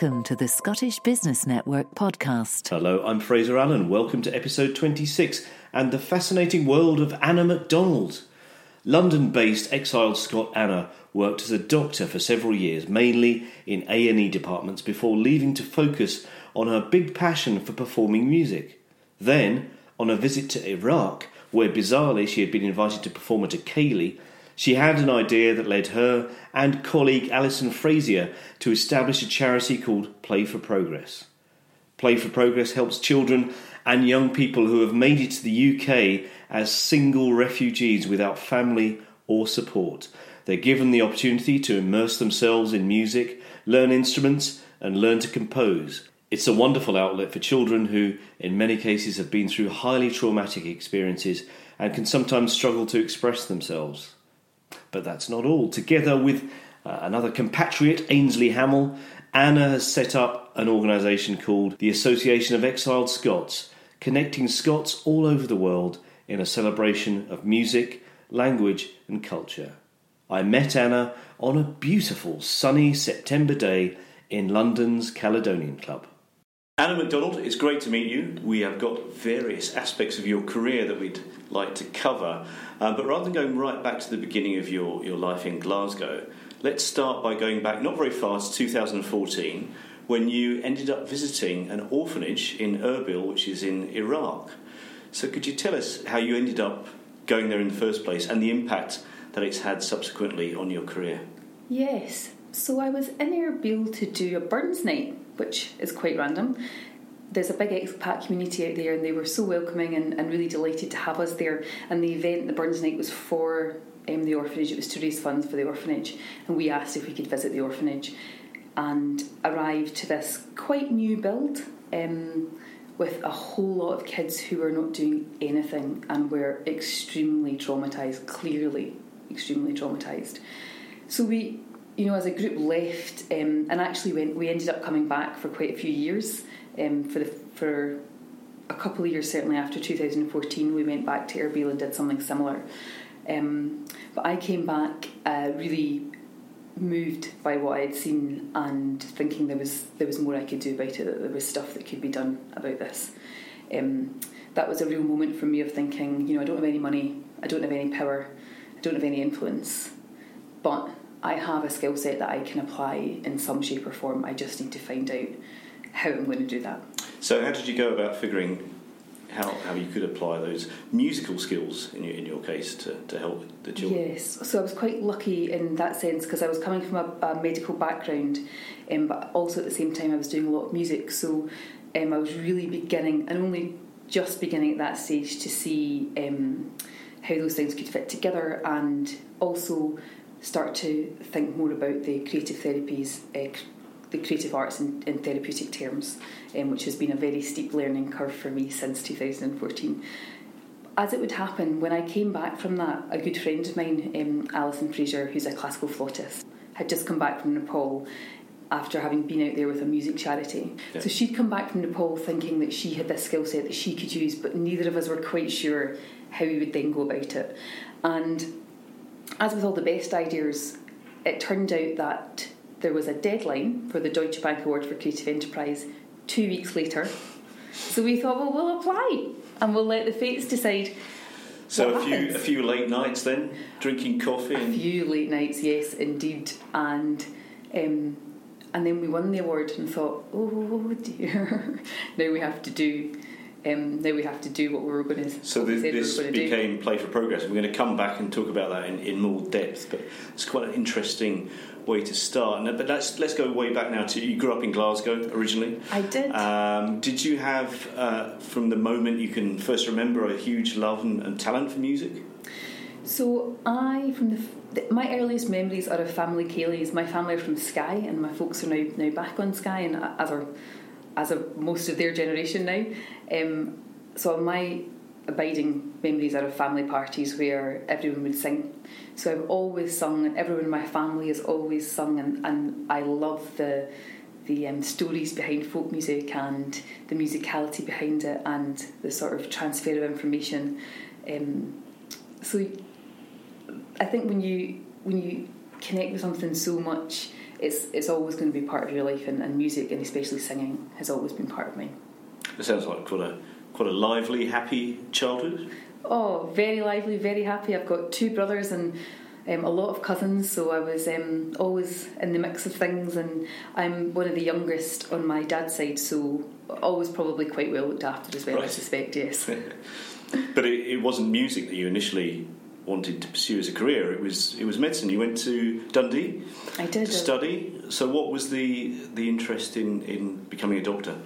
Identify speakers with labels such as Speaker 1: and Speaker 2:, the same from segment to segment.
Speaker 1: Welcome to the Scottish Business Network podcast.
Speaker 2: Hello, I'm Fraser Allen. Welcome to episode 26 and the fascinating world of Anna MacDonald. London based exiled Scot Anna worked as a doctor for several years, mainly in A&E departments, before leaving to focus on her big passion for performing music. Then, on a visit to Iraq, where bizarrely she had been invited to perform at a ceilidh, she had an idea that led her and colleague Alison Fraser to establish a charity called Play for Progress. Play for Progress helps children and young people who have made it to the UK as single refugees without family or support. They're given the opportunity to immerse themselves in music, learn instruments, and learn to compose. It's a wonderful outlet for children who, in many cases, have been through highly traumatic experiences and can sometimes struggle to express themselves. But that's not all. Together with uh, another compatriot, Ainsley Hamill, Anna has set up an organisation called the Association of Exiled Scots, connecting Scots all over the world in a celebration of music, language, and culture. I met Anna on a beautiful sunny September day in London's Caledonian Club. Anna McDonald, it's great to meet you. We have got various aspects of your career that we'd like to cover. Uh, but rather than going right back to the beginning of your, your life in Glasgow, let's start by going back not very far to 2014 when you ended up visiting an orphanage in Erbil, which is in Iraq. So, could you tell us how you ended up going there in the first place and the impact that it's had subsequently on your career?
Speaker 3: Yes. So, I was in Erbil to do a Burns night which is quite random. There's a big expat community out there, and they were so welcoming and, and really delighted to have us there. And the event, the Burns Night, was for um, the orphanage. It was to raise funds for the orphanage, and we asked if we could visit the orphanage, and arrived to this quite new build. Um, with a whole lot of kids who were not doing anything and were extremely traumatized, clearly extremely traumatized. So we you know, as a group left, um, and actually went, we ended up coming back for quite a few years. Um, for the for a couple of years, certainly after 2014, we went back to Erbil and did something similar. Um, but I came back uh, really moved by what I'd seen and thinking there was there was more I could do about it. That there was stuff that could be done about this. Um, that was a real moment for me of thinking, you know, I don't have any money, I don't have any power, I don't have any influence, but I have a skill set that I can apply in some shape or form. I just need to find out how I'm going to do that.
Speaker 2: So, how did you go about figuring how, how you could apply those musical skills in your, in your case to, to help the children?
Speaker 3: Yes, so I was quite lucky in that sense because I was coming from a, a medical background, um, but also at the same time I was doing a lot of music. So um, I was really beginning and only just beginning at that stage to see um, how those things could fit together and also start to think more about the creative therapies, uh, the creative arts in, in therapeutic terms, um, which has been a very steep learning curve for me since 2014. As it would happen, when I came back from that, a good friend of mine, um, Alison Fraser, who's a classical flautist, had just come back from Nepal after having been out there with a music charity. Yeah. So she'd come back from Nepal thinking that she had this skill set that she could use, but neither of us were quite sure how we would then go about it. And as with all the best ideas, it turned out that there was a deadline for the Deutsche Bank Award for Creative Enterprise two weeks later. So we thought, well, we'll apply and we'll let the fates decide.
Speaker 2: So a few a few late nights then, drinking coffee.
Speaker 3: A few late nights, yes, indeed, and um, and then we won the award and thought, oh dear, now we have to do um, now we have to do what we were going to.
Speaker 2: So this we became do. Play for Progress. We're going to come back and talk about that in, in more depth, but it's quite an interesting way to start. But let's let's go way back now to you grew up in Glasgow originally.
Speaker 3: I did.
Speaker 2: Um, did you have uh, from the moment you can first remember a huge love and, and talent for music?
Speaker 3: So I from the my earliest memories are of family ceilidhs. My family are from Skye, and my folks are now now back on Skye, and as are as of most of their generation now. Um, so my abiding memories are of family parties where everyone would sing. So I've always sung, and everyone in my family has always sung, and, and I love the the um, stories behind folk music and the musicality behind it and the sort of transfer of information. Um, so I think when you when you connect with something so much it's it's always going to be part of your life, and, and music and especially singing has always been part of me.
Speaker 2: It sounds like quite a quite a lively, happy childhood.
Speaker 3: Oh, very lively, very happy. I've got two brothers and um, a lot of cousins, so I was um, always in the mix of things, and I'm one of the youngest on my dad's side, so always probably quite well looked after as well. I suspect, yes.
Speaker 2: But it, it wasn't music that you initially wanted to pursue as a career. It was it was medicine. You went to Dundee
Speaker 3: I did.
Speaker 2: to study. So what was the the interest in, in becoming a doctor?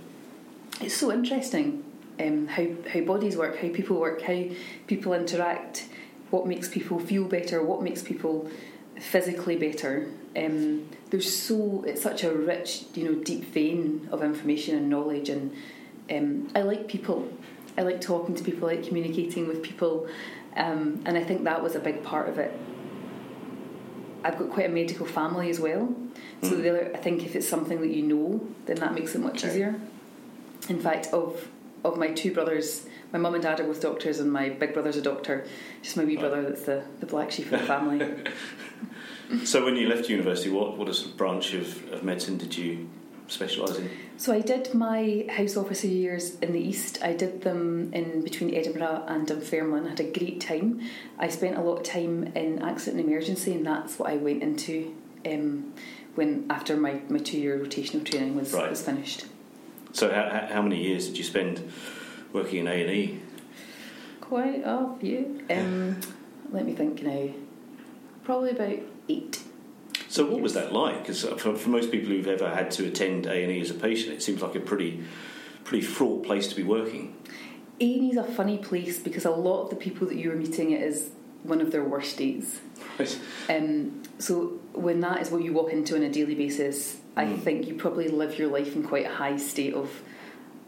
Speaker 3: It's so interesting um, how how bodies work, how people work, how people interact, what makes people feel better, what makes people physically better. Um, there's so it's such a rich, you know, deep vein of information and knowledge, and um, I like people. I like talking to people, I like communicating with people, um, and I think that was a big part of it. I've got quite a medical family as well, so
Speaker 2: Mm.
Speaker 3: there, I think if it's something that you know, then that makes it much
Speaker 2: Okay.
Speaker 3: easier. In fact, of of my two brothers, my mum and dad are both doctors, and my big brother's a doctor. Just my wee
Speaker 2: Right.
Speaker 3: brother that's the, the black sheep of the family.
Speaker 2: So when you left university, what what sort of branch of, of medicine did you specialise in?
Speaker 3: so I did my house officer years in the east. I did them in between Edinburgh and Dunfermline. I had a great time. I spent a lot of time in accident and emergency, and that's what I went into um, when after my, my two year rotational training was
Speaker 2: Right.
Speaker 3: was finished.
Speaker 2: So how, how many years did you spend working in A and E?
Speaker 3: Quite a few. Um, let me think now. Probably about eight.
Speaker 2: So what was that like? Because for, for most people who've ever had to attend A and E as a patient, it seems like a pretty pretty fraught place to be working.
Speaker 3: A&E is a funny place because a lot of the people that you were meeting it is one of their worst days. Um, so when that is what you walk into on a daily basis, I
Speaker 2: Mm.
Speaker 3: think you probably live your life in quite a high state of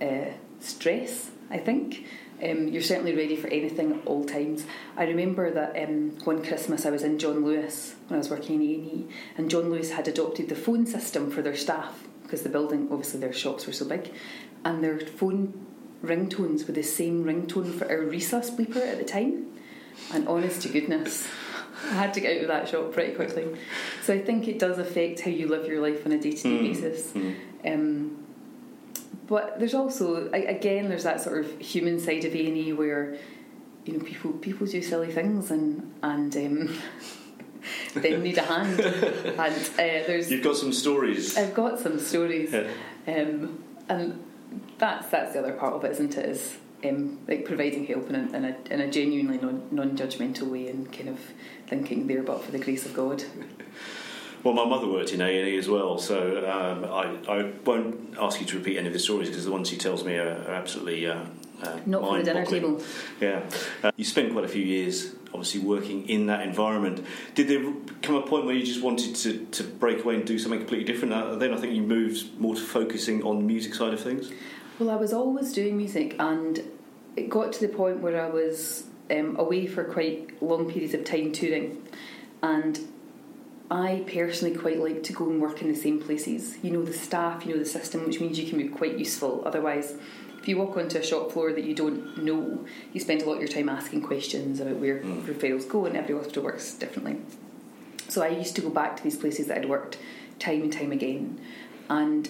Speaker 3: uh, stress. I think um, you're certainly ready for anything at all times. I remember that um, one Christmas I was in John Lewis when I was working in A and E, and John Lewis had adopted the phone system for their staff because the building, obviously, their shops were so big, and their phone ringtones were the same ringtone for our resus bleeper at the time. And honest to goodness, I had to get out of that shop pretty quickly. So I think it does affect how you live your life on a day to day basis.
Speaker 2: mm.
Speaker 3: Um, but there's also, again, there's that sort of human side of A and E where you know people people do silly things and and um, then need a hand. and uh, there's
Speaker 2: You've got some stories.
Speaker 3: I've got some stories,
Speaker 2: Yeah.
Speaker 3: um, and that's that's the other part of it, isn't it? Is um, like providing help in a, in a, in a genuinely non non judgmental way and kind of thinking there, but for the grace of God.
Speaker 2: Well, my mother worked in A and E as well, so um, I, I won't ask you to repeat any of the stories because the ones she tells me are, are absolutely uh, uh,
Speaker 3: Not for the dinner table.
Speaker 2: Yeah, uh, you spent quite a few years, obviously, working in that environment. Did there come a point where you just wanted to, to break away and do something completely different? Uh, then I think you moved more to focusing on the music side of things.
Speaker 3: Well, I was always doing music, and it got to the point where I was um, away for quite long periods of time touring, and I personally quite like to go and work in the same places. You know the staff, you know the system, which means you can be quite useful. Otherwise, if you walk onto a shop floor that you don't know, you spend a lot of your time asking questions about where
Speaker 2: Mm.
Speaker 3: referrals go, and every hospital works differently. So I used to go back to these places that I'd worked time and time again, and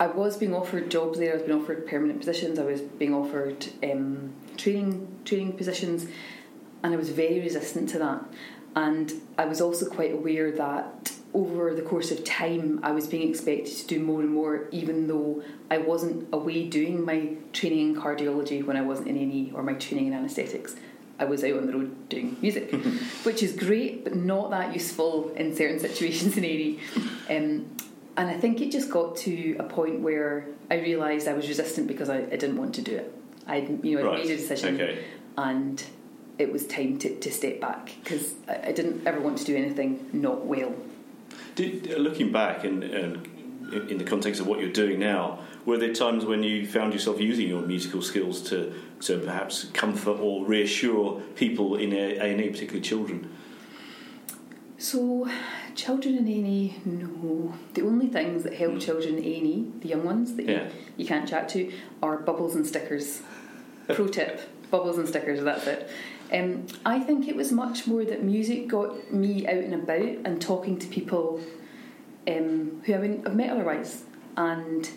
Speaker 3: I was being offered jobs there. I was being offered permanent positions. I was being offered um, training training positions, and I was very resistant to that. And I was also quite aware that over the course of time, I was being expected to do more and more, even though I wasn't away doing my training in cardiology when I wasn't in A&E or my training in anaesthetics. I was out on the road doing music, which is great, but not that useful in certain situations in A&E. Um, and I think it just got to a point where I realised I was resistant because I, I didn't want to do it. I, you know, I
Speaker 2: Right,
Speaker 3: made a decision,
Speaker 2: okay.
Speaker 3: and it was time to, to step back because I, I didn't ever want to do anything not well.
Speaker 2: Did, uh, looking back and, and in the context of what you're doing now, were there times when you found yourself using your musical skills to, to perhaps comfort or reassure people in A and E, particularly children?
Speaker 3: So, children in A&E, no. The only things that help
Speaker 2: Mm.
Speaker 3: children in A&E, the young ones that
Speaker 2: Yeah.
Speaker 3: you, you can't chat to, are bubbles and stickers. Pro tip: bubbles and stickers. That's it. Um, I think it was much more that music got me out and about and talking to people um, who I wouldn't have met otherwise. And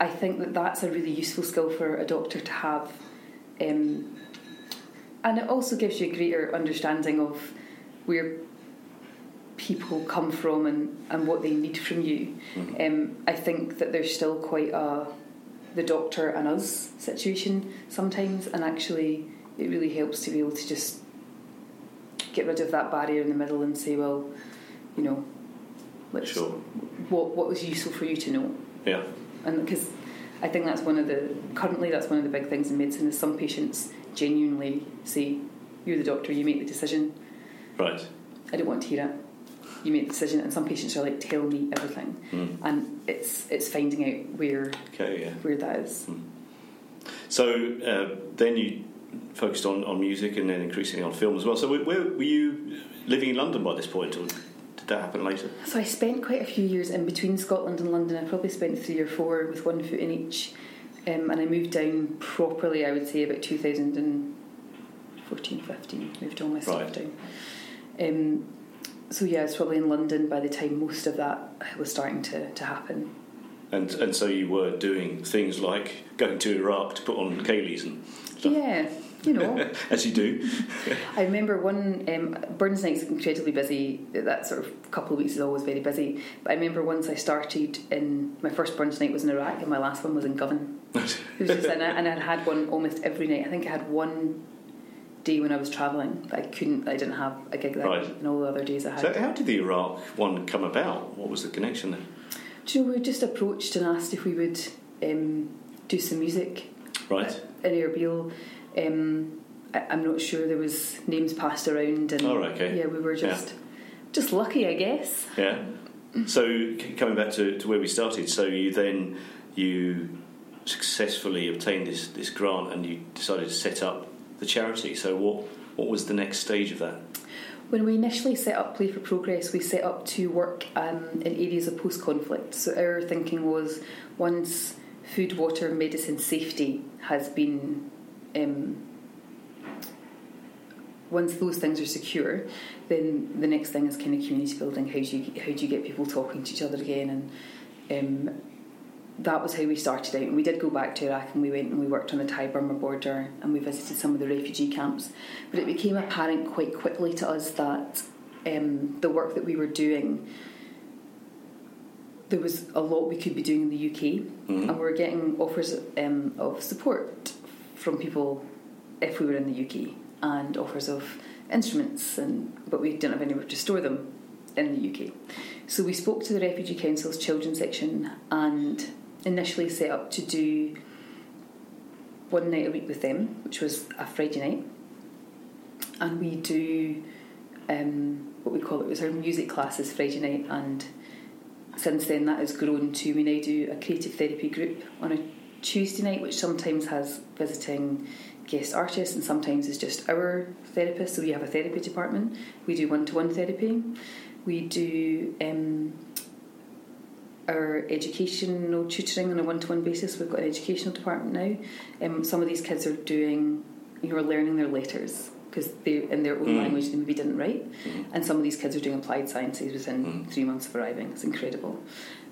Speaker 3: I think that that's a really useful skill for a doctor to have. Um, and it also gives you a greater understanding of where people come from and, and what they need from you.
Speaker 2: Mm-hmm.
Speaker 3: Um, I think that there's still quite a the doctor and us situation sometimes, and actually it really helps to be able to just get rid of that barrier in the middle and say, well, you know, let's,
Speaker 2: Sure.
Speaker 3: what what was useful for you to know,
Speaker 2: Yeah.
Speaker 3: and because I think that's one of the currently that's one of the big things in medicine is some patients genuinely say, "You're the doctor, you make the decision."
Speaker 2: Right.
Speaker 3: I don't want to hear it. You make the decision, and some patients are like, "Tell me everything,"
Speaker 2: Mm.
Speaker 3: and it's it's finding out where
Speaker 2: Okay. Yeah.
Speaker 3: where that is.
Speaker 2: So uh, then you focused on, on music and then increasingly on film as well. So where, where were you living in London by this point, or did that happen later?
Speaker 3: So I spent quite a few years in between Scotland and London. I probably spent three or four with one foot in each, um, and I moved down properly. I would say about 2014, 15. Moved all my stuff
Speaker 2: Right.
Speaker 3: down. Um, so yeah, I was probably in London by the time most of that was starting to, to happen.
Speaker 2: And and so you were doing things like going to Iraq to put on ceilidhs and stuff,
Speaker 3: Yeah, you know.
Speaker 2: as you do.
Speaker 3: I remember one um, Burns Night's incredibly busy. That sort of couple of weeks is always very busy. But I remember once I started in my first Burns Night was in Iraq, and my last one was in Govan. It was just, and, I'd had one almost every night. I think I had one day when I was travelling. that I couldn't. I didn't have a gig that
Speaker 2: Right.
Speaker 3: and all the other days I had.
Speaker 2: So how did the Iraq one come about? What was the connection there?
Speaker 3: Do you know, we were just approached and asked if we would um, do some music
Speaker 2: Right.
Speaker 3: in Erbil. Um, I, I'm not sure there was names passed around, and
Speaker 2: Oh, okay.
Speaker 3: yeah, we were just just lucky, I guess.
Speaker 2: Yeah. So c- coming back to, to where we started, so you then you successfully obtained this, this grant and you decided to set up the charity. So what what was the next stage of that?
Speaker 3: When we initially set up Play for Progress, we set up to work um, in areas of post conflict. So our thinking was once food, water, medicine safety has been. Um, once those things are secure, then the next thing is kind of community building. How do you how do you get people talking to each other again? And um, that was how we started out. And we did go back to Iraq and we went and we worked on the Thai Burma border and we visited some of the refugee camps. But it became apparent quite quickly to us that um, the work that we were doing, there was a lot we could be doing in the UK,
Speaker 2: Mhm.
Speaker 3: and we were getting offers um, of support from people if we were in the UK and offers of instruments, and but we didn't have anywhere to store them in the UK. So we spoke to the Refugee Council's children's section and initially set up to do one night a week with them, which was a Friday night. And we do um, what we call it was our music classes Friday night, and since then that has grown to we now do a creative therapy group on a Tuesday night, which sometimes has visiting guest artists and sometimes is just our therapist. So we have a therapy department. We do one to one therapy. We do um, our educational tutoring on a one to one basis. We've got an educational department now. Um, some of these kids are doing, you know, learning their letters because they're in their own
Speaker 2: Mm.
Speaker 3: language they maybe didn't write.
Speaker 2: Mhm.
Speaker 3: And some of these kids are doing applied sciences within
Speaker 2: Mm.
Speaker 3: three months of arriving. It's incredible.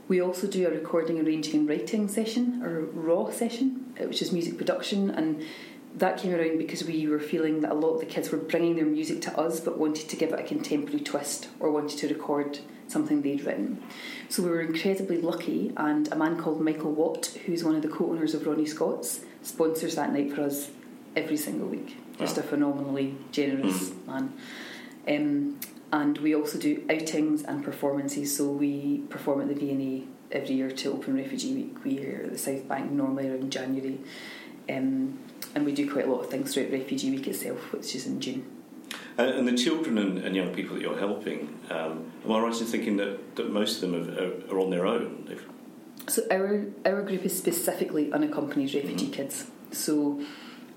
Speaker 3: We also do a recording, arranging, and writing session, or raw session, uh, which is music production, and that came around because we were feeling that a lot of the kids were bringing their music to us, but wanted to give it a contemporary twist or wanted to record something they'd written. So we were incredibly lucky, and a man called Michael Watt, who's one of the co-owners of Ronnie Scott's, sponsors that night for us every single week. Just
Speaker 2: Wow.
Speaker 3: a phenomenally generous man. Um, and we also do outings and performances. So we perform at the V&A every year to Open Refugee Week. We are at the South Bank normally around January. Um, and we do quite a lot of things throughout Refugee Week itself, which is in June.
Speaker 2: And, and the children and, and young people that you're helping, um, am I right in thinking that, that most of them are, are, are on their own? They've,
Speaker 3: So our our group is specifically unaccompanied refugee
Speaker 2: Mhm.
Speaker 3: kids. So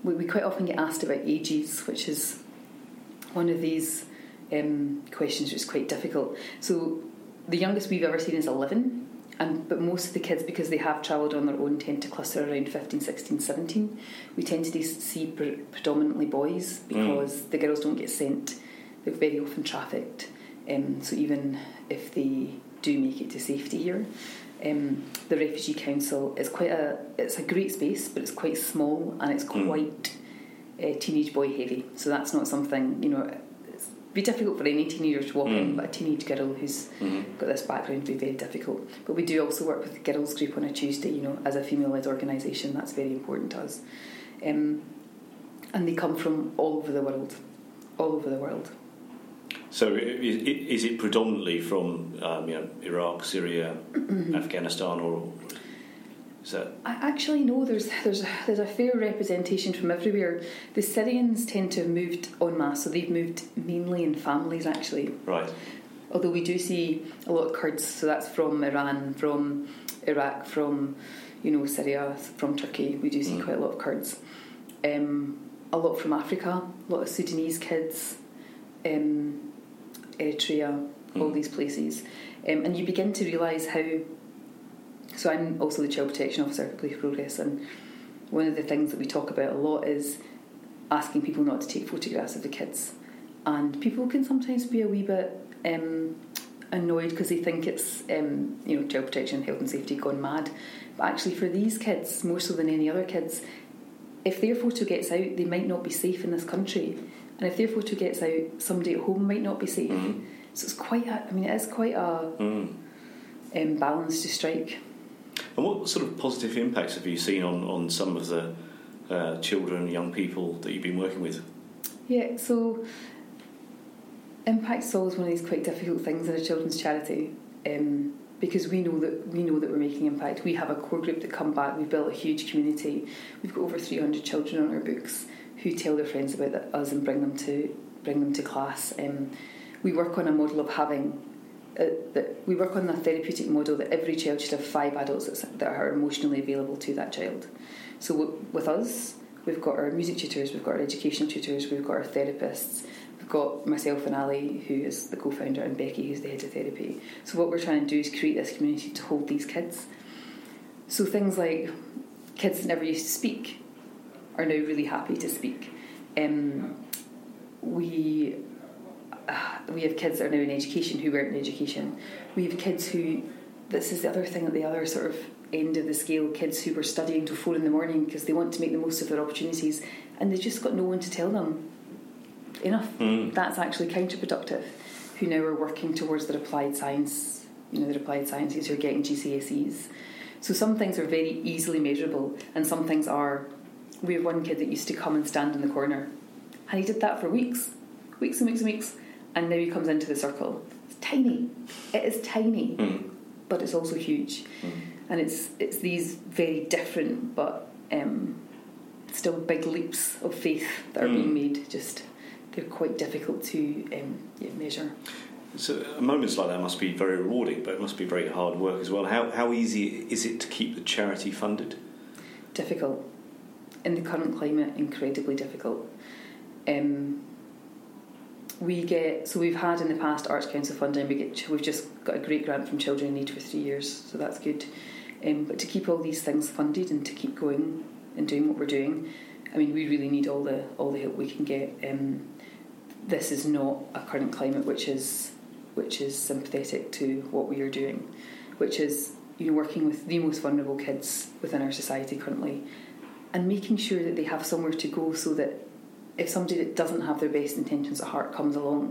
Speaker 3: we, we quite often get asked about ages, which is one of these um, questions which is quite difficult. So the youngest we've ever seen is 11. And, but most of the kids, because they have travelled on their own, tend to cluster around 15, 16, 17. We tend to see pre- predominantly boys because the girls don't get sent. They're very often trafficked. Um, so even if they do make it to safety here. Um, the Refugee Council is quite a it's a great space, but it's quite small and it's
Speaker 2: Mm.
Speaker 3: quite uh, teenage boy heavy. So that's not something you know. It's be difficult for any teenager to walk in,
Speaker 2: Mm.
Speaker 3: but a teenage girl who's
Speaker 2: Mhm.
Speaker 3: got this background would be very difficult. But we do also work with the girls group on a Tuesday. You know, as a female-led organisation, that's very important to us. Um, and they come from all over the world, all over the world.
Speaker 2: So, is it predominantly from um, you know, Iraq, Syria, Afghanistan, or is that
Speaker 3: I actually know there's there's a, there's a fair representation from everywhere. The Syrians tend to have moved en masse, so they've moved mainly in families actually.
Speaker 2: right?
Speaker 3: Although we do see a lot of Kurds, so that's from Iran, from Iraq, from you know Syria, from Turkey. We do see
Speaker 2: Mm.
Speaker 3: quite a lot of Kurds. Um, a lot from Africa, a lot of Sudanese kids, um, Eritrea, all
Speaker 2: Mm.
Speaker 3: these places, um, and you begin to realise how. So I'm also the child protection officer for Play for Progress, and one of the things that we talk about a lot is asking people not to take photographs of the kids, and people can sometimes be a wee bit um, annoyed because they think it's um, you know child protection, health and safety gone mad. But actually, for these kids, more so than any other kids, if their photo gets out, they might not be safe in this country, and if their photo gets out, somebody at home might not be safe.
Speaker 2: Mhm.
Speaker 3: So it's quite. A, I mean, it is quite a
Speaker 2: Mm.
Speaker 3: um, balance to strike.
Speaker 2: And what sort of positive impacts have you seen on, on some of the uh, children, young people that you've been working with?
Speaker 3: Yeah, so impact is always one of these quite difficult things in a children's charity um, because we know that we know that we're making impact. We have a core group that come back. We've built a huge community. We've got over three hundred children on our books who tell their friends about us and bring them to bring them to class. Um, we work on a model of having. Uh, that we work on a therapeutic model that every child should have five adults that are emotionally available to that child. So w- with us, we've got our music tutors, we've got our educational tutors, we've got our therapists, we've got myself and Ali, who is the co-founder, and Becky, who's the head of therapy. So what we're trying to do is create this community to hold these kids. So things like kids that never used to speak are now really happy to speak. Um, we uh, we have kids that are now in education who weren't in education. We have kids who this is the other thing at the other sort of end of the scale. Kids who were studying till four in the morning because they want to make the most of their opportunities, and they've just got no one to tell them enough.
Speaker 2: Mm.
Speaker 3: That's actually counterproductive. Who now are working towards their applied science, you know, their applied sciences who are getting GCSEs. So some things are very easily measurable, and some things are. We have one kid that used to come and stand in the corner, and he did that for weeks, weeks and weeks and weeks, and now he comes into the circle. It's tiny. It is tiny,
Speaker 2: Mm.
Speaker 3: but it's also huge,
Speaker 2: Mm.
Speaker 3: and it's it's these very different but um, still big leaps of faith that are being
Speaker 2: Mm.
Speaker 3: made. Just they're quite difficult to um, yeah, measure.
Speaker 2: So uh, moments like that must be very rewarding, but it must be very hard work as well. How how easy is it to keep the charity funded?
Speaker 3: difficult in the current climate incredibly difficult. Um, we get so we've had in the past arts council funding we get we've just got a great grant from children in need for three years so that's good. Um, but to keep all these things funded and to keep going and doing what we're doing I mean we really need all the all the help we can get. Um, this is not a current climate which is which is sympathetic to what we are doing which is you know working with the most vulnerable kids within our society currently and making sure that they have somewhere to go so that if somebody that doesn't have their best intentions at heart comes along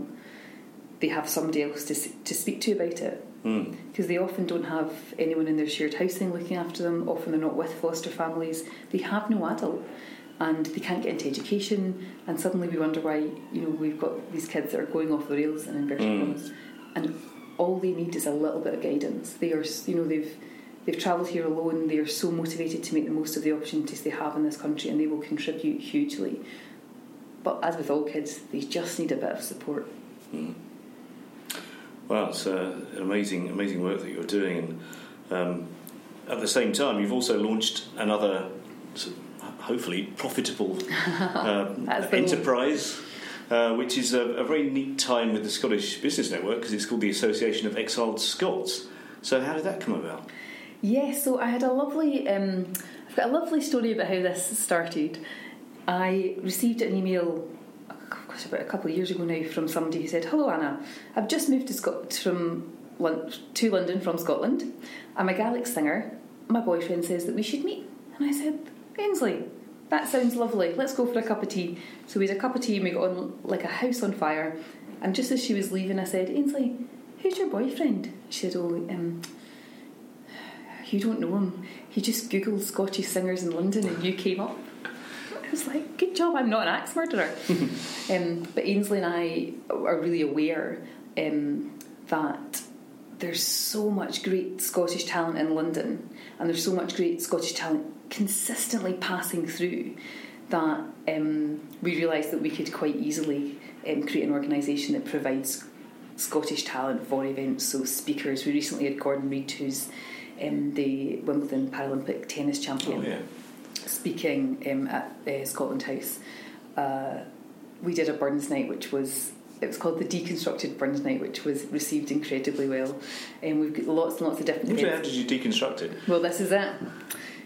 Speaker 3: they have somebody else to, to speak to about it
Speaker 2: Mm.
Speaker 3: because they often don't have anyone in their shared housing looking after them often they're not with foster families they have no adult and they can't get into education and suddenly we wonder why you know we've got these kids that are going off the rails and inverted
Speaker 2: Mm.
Speaker 3: commas and all they need is a little bit of guidance they are you know they've they've travelled here alone they are so motivated to make the most of the opportunities they have in this country and they will contribute hugely but as with all kids they just need a bit of support
Speaker 2: Mm. Well, it's uh, an amazing, amazing work that you're doing. And um, at the same time, you've also launched another, hopefully, profitable uh, enterprise, uh, which is a, a very neat time with the Scottish Business Network because it's called the Association of Exiled Scots. So, how did that come about?
Speaker 3: Yes, so I had a lovely, um, I've got a lovely story about how this started. I received an email gosh, about a couple of years ago now from somebody who said, "Hello Anna, I've just moved to Scot from Lon- to London from Scotland. I'm a Gaelic singer. My boyfriend says that we should meet. And I said, Ainsley, that sounds lovely. Let's go for a cup of tea. So we had a cup of tea and we got on like a house on fire. And just as she was leaving, I said, Ainsley, who's your boyfriend? She said, Oh, um, you don't know him. He just Googled Scottish singers in London and you came up. I was like, good job, I'm not an axe murderer. um, but Ainsley and I are really aware um, that there's so much great Scottish talent in London and there's so much great Scottish talent consistently passing through that um, we realised that we could quite easily um, create an organisation that provides Scottish talent for events. So speakers, we recently had Gordon Reid, who's um, the Wimbledon Paralympic tennis champion,
Speaker 2: Oh, yeah.
Speaker 3: speaking um, at uh, Scotland House. Uh, we did a Burns night, which was it was called the Deconstructed Burns Night, which was received incredibly well. And we've got lots and lots of different
Speaker 2: Which- How did you deconstruct it?
Speaker 3: Well, this is it.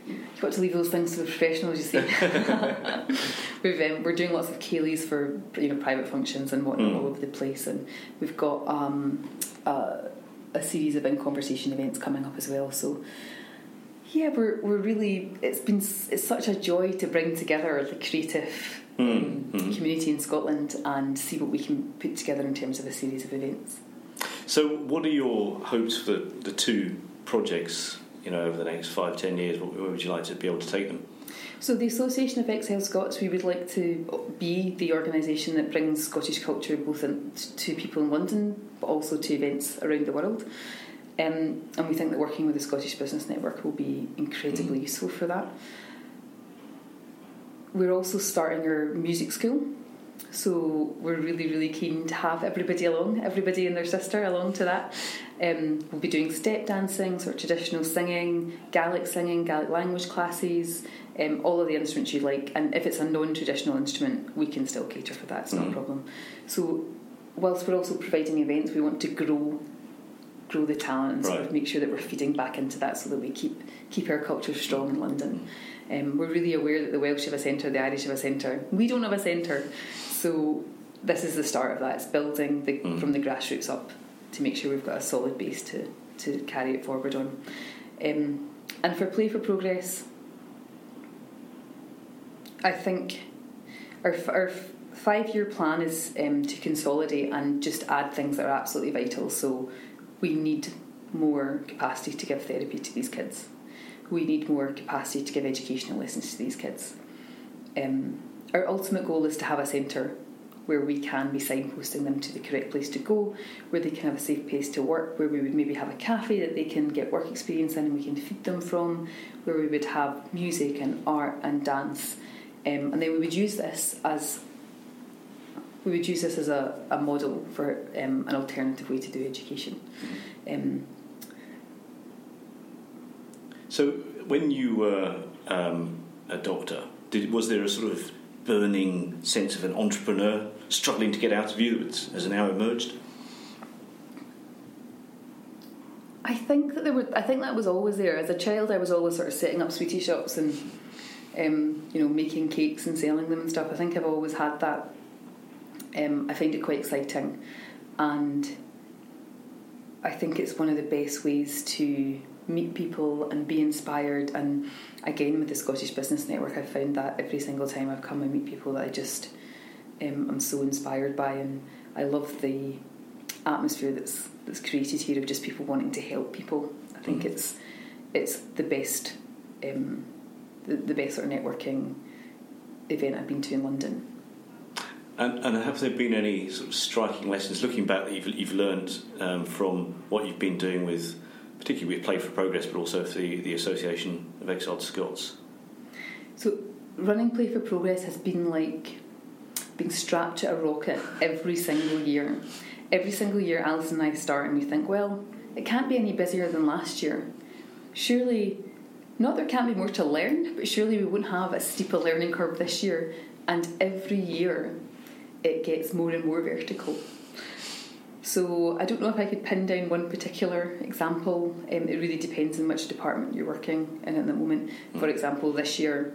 Speaker 3: You've got to leave those things to the professionals, you see. we've, um, we're doing lots of ceilidhs for you know private functions and whatnot
Speaker 2: Mm.
Speaker 3: all over the place, and we've got um, uh, a series of in conversation events coming up as well. So yeah, we're we're really it's been it's such a joy to bring together the creative um,
Speaker 2: mm.
Speaker 3: community in Scotland and see what we can put together in terms of a series of events.
Speaker 2: So, what are your hopes for the two projects? You know, over the next five, ten years, what- where would you like to be able to take them?
Speaker 3: So, the Association of Exile Scots, we would like to be the organisation that brings Scottish culture both in, to people in London but also to events around the world. Um, and we think that working with the Scottish Business Network will be incredibly useful for that. We're also starting our music school. So we're really, really keen to have everybody along, everybody and their sister along to that. Um, we'll be doing step dancing, sort of traditional singing, Gaelic singing, Gaelic language classes, um, all of the instruments you like. And if it's a non-traditional instrument, we can still cater for that. It's not a
Speaker 2: Mhm.
Speaker 3: problem. So whilst we're also providing events, we want to grow grow the talent and sort
Speaker 2: Right.
Speaker 3: of make sure that we're feeding back into that so that we keep keep our culture strong in London. Um, we're really aware that the Welsh have a centre, the Irish have a centre. We don't have a centre, so this is the start of that. It's building the,
Speaker 2: Mm.
Speaker 3: from the grassroots up to make sure we've got a solid base to, to carry it forward on. Um, and for Play for Progress, I think our, our five year plan is um, to consolidate and just add things that are absolutely vital. So we need more capacity to give therapy to these kids. We need more capacity to give educational lessons to these kids. Um, our ultimate goal is to have a centre where we can be signposting them to the correct place to go, where they can have a safe place to work, where we would maybe have a cafe that they can get work experience in and we can feed them from, where we would have music and art and dance. Um, and then we would use this as we would use this as a, a model for um, an alternative way to do education. Um,
Speaker 2: So, when you were um, a doctor, did, was there a sort of burning sense of an entrepreneur struggling to get out of you that has now emerged?
Speaker 3: I think that there were. I think that was always there. As a child, I was always sort of setting up sweetie shops and, um, you know, making cakes and selling them and stuff. I think I've always had that. Um, I find it quite exciting, and I think it's one of the best ways to meet people and be inspired. And again, with the Scottish Business Network, I've found that every single time I've come and meet people that I just um, I'm so inspired by, and I love the atmosphere that's that's created here of just people wanting to help people. I think
Speaker 2: Mm.
Speaker 3: it's it's the best um, the, the best sort of networking event I've been to in London.
Speaker 2: And, and have there been any sort of striking lessons looking back that you've, you've learned um, from what you've been doing with, particularly with Play for Progress, but also the, the Association of Exiled Scots?
Speaker 3: So running Play for Progress has been like being strapped to a rocket every single year. Every single year, Alice and I start and we think, well, it can't be any busier than last year. Surely, not there can't be more to learn, but surely we won't have a steeper learning curve this year. And every year, it gets more and more vertical. So I don't know if I could pin down one particular example. Um, it really depends on which department you're working in at the moment. For example, this year,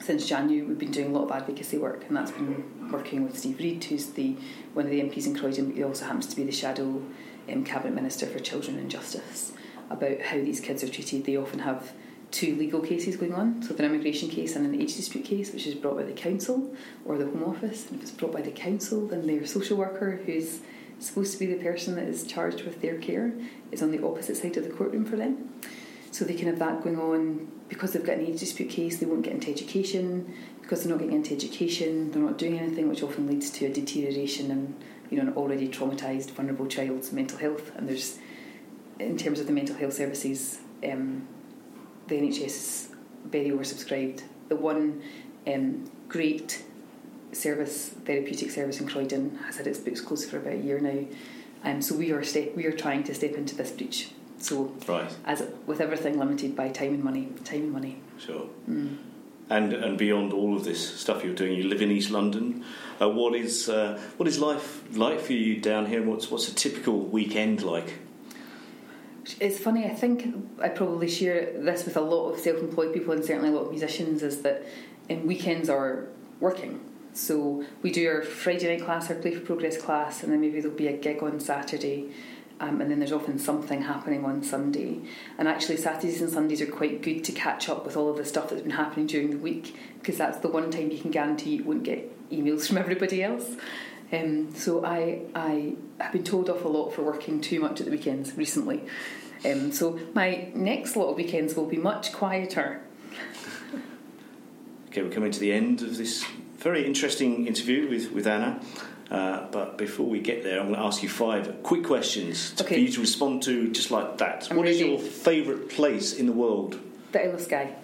Speaker 3: since January, we've been doing a lot of advocacy work, and that's been working with Steve Reed, who's the one of the MPs in Croydon, but he also happens to be the shadow um, cabinet minister for children and justice, about how these kids are treated. They often have two legal cases going on, so an immigration case and an age dispute case, which is brought by the council or the Home Office. And if it's brought by the council, then their social worker, who's supposed to be the person that is charged with their care, is on the opposite side of the courtroom for them. So they can have that going on because they've got an age dispute case, they won't get into education. Because they're not getting into education, they're not doing anything, which often leads to a deterioration in you know an already traumatized, vulnerable child's mental health. And there's, in terms of the mental health services, um, the NHS is very oversubscribed. The one um, great service, therapeutic service in Croydon, has had its books closed for about a year now. Um, so we are step, we are trying to step into this breach. So,
Speaker 2: right.
Speaker 3: as with everything limited by time and money, time and money.
Speaker 2: Sure.
Speaker 3: Mm.
Speaker 2: And and beyond all of this stuff you're doing, you live in East London. Uh, what is uh, what is life like for you down here? What's what's a typical weekend like?
Speaker 3: It's funny. I think I probably share this with a lot of self-employed people and certainly a lot of musicians. Is that in weekends are working. So we do our Friday night class, our Play for Progress class, and then maybe there'll be a gig on Saturday um, and then there's often something happening on Sunday. And actually, Saturdays and Sundays are quite good to catch up with all of the stuff that's been happening during the week because that's the one time you can guarantee you won't get emails from everybody else. Um, so I I have been told off a lot for working too much at the weekends recently. Um, so my next lot of weekends will be much quieter.
Speaker 2: okay, we're coming to the end of this very interesting interview with, with Anna. Uh, but before we get there, I'm going to ask you five quick questions to, okay. for you to respond to just like that.
Speaker 3: I'm
Speaker 2: what
Speaker 3: ready.
Speaker 2: is your favourite place in the world?
Speaker 3: The Isle of Skye.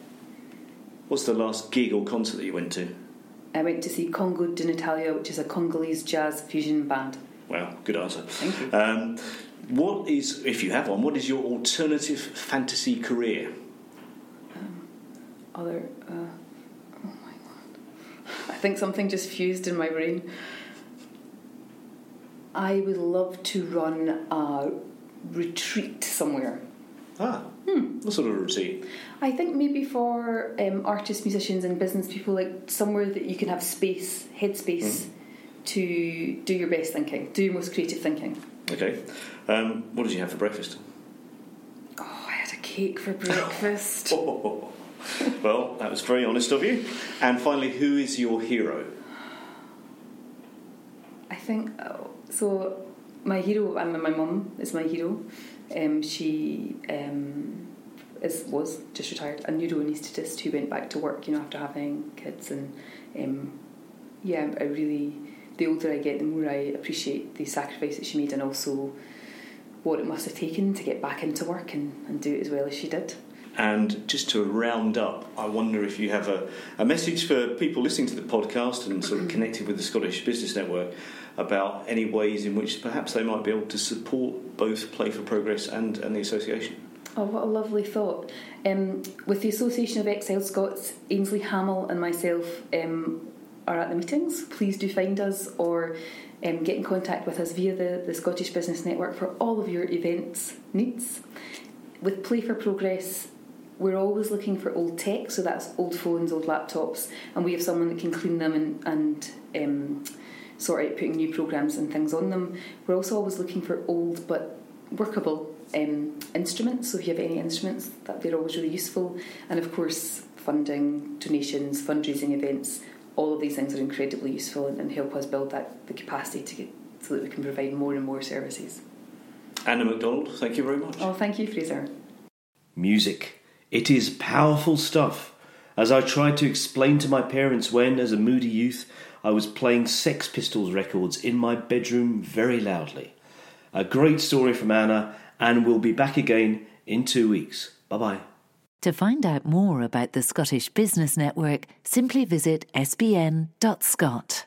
Speaker 2: What's the last gig or concert that you went to?
Speaker 3: I went to see Kongo Dia Ntotila, which is a Congolese jazz fusion band.
Speaker 2: Wow, good answer.
Speaker 3: Thank you.
Speaker 2: Um, what is, if you have one, what is your alternative fantasy career?
Speaker 3: Um, other, uh, my god, I think something just fused in my brain. I would love to run a retreat somewhere.
Speaker 2: Ah,
Speaker 3: hmm.
Speaker 2: what sort of retreat?
Speaker 3: I think maybe for um, artists, musicians, and business people, like somewhere that you can have space, headspace, mm. to do your best thinking, do your most creative thinking.
Speaker 2: Okay. Um, what did you have for breakfast?
Speaker 3: Oh, I had a cake for breakfast.
Speaker 2: well, that was very honest of you. And finally, who is your hero?
Speaker 3: I think. Oh, so my hero, I mean, my mum is my hero. Um, she um, is was just retired, a neuro anaesthetist who went back to work, you know, after having kids, and um, yeah, I really. The older I get, the more I appreciate the sacrifice that she made, and also what it must have taken to get back into work and, and do it as well as she did.
Speaker 2: And just to round up, I wonder if you have a, a message for people listening to the podcast and sort of connected with the Scottish Business Network about any ways in which perhaps they might be able to support both Play for Progress and, and the association.
Speaker 3: Oh, what a lovely thought. Um, with the Association of Exiled Scots, Ainsley Hamill and myself um, are at the meetings. Please do find us or um, get in contact with us via the, the Scottish Business Network for all of your events needs. With Play for Progress, we're always looking for old tech, so that's old phones, old laptops, and we have someone that can clean them and, and um, sort out putting new programs and things on them. We're also always looking for old but workable um, instruments. So if you have any instruments, that they're always really useful. And of course, funding, donations, fundraising events. All of these things are incredibly useful and, and help us build that the capacity to get so that we can provide more and more services.
Speaker 2: Anna McDonald, thank you very much.
Speaker 3: Oh, thank you, Fraser.
Speaker 2: Music. It is powerful stuff. As I tried to explain to my parents when, as a moody youth, I was playing Sex Pistols records in my bedroom very loudly. A great story from Anna, and we'll be back again in two weeks. Bye bye.
Speaker 1: To find out more about the Scottish Business Network, simply visit sbn.scot.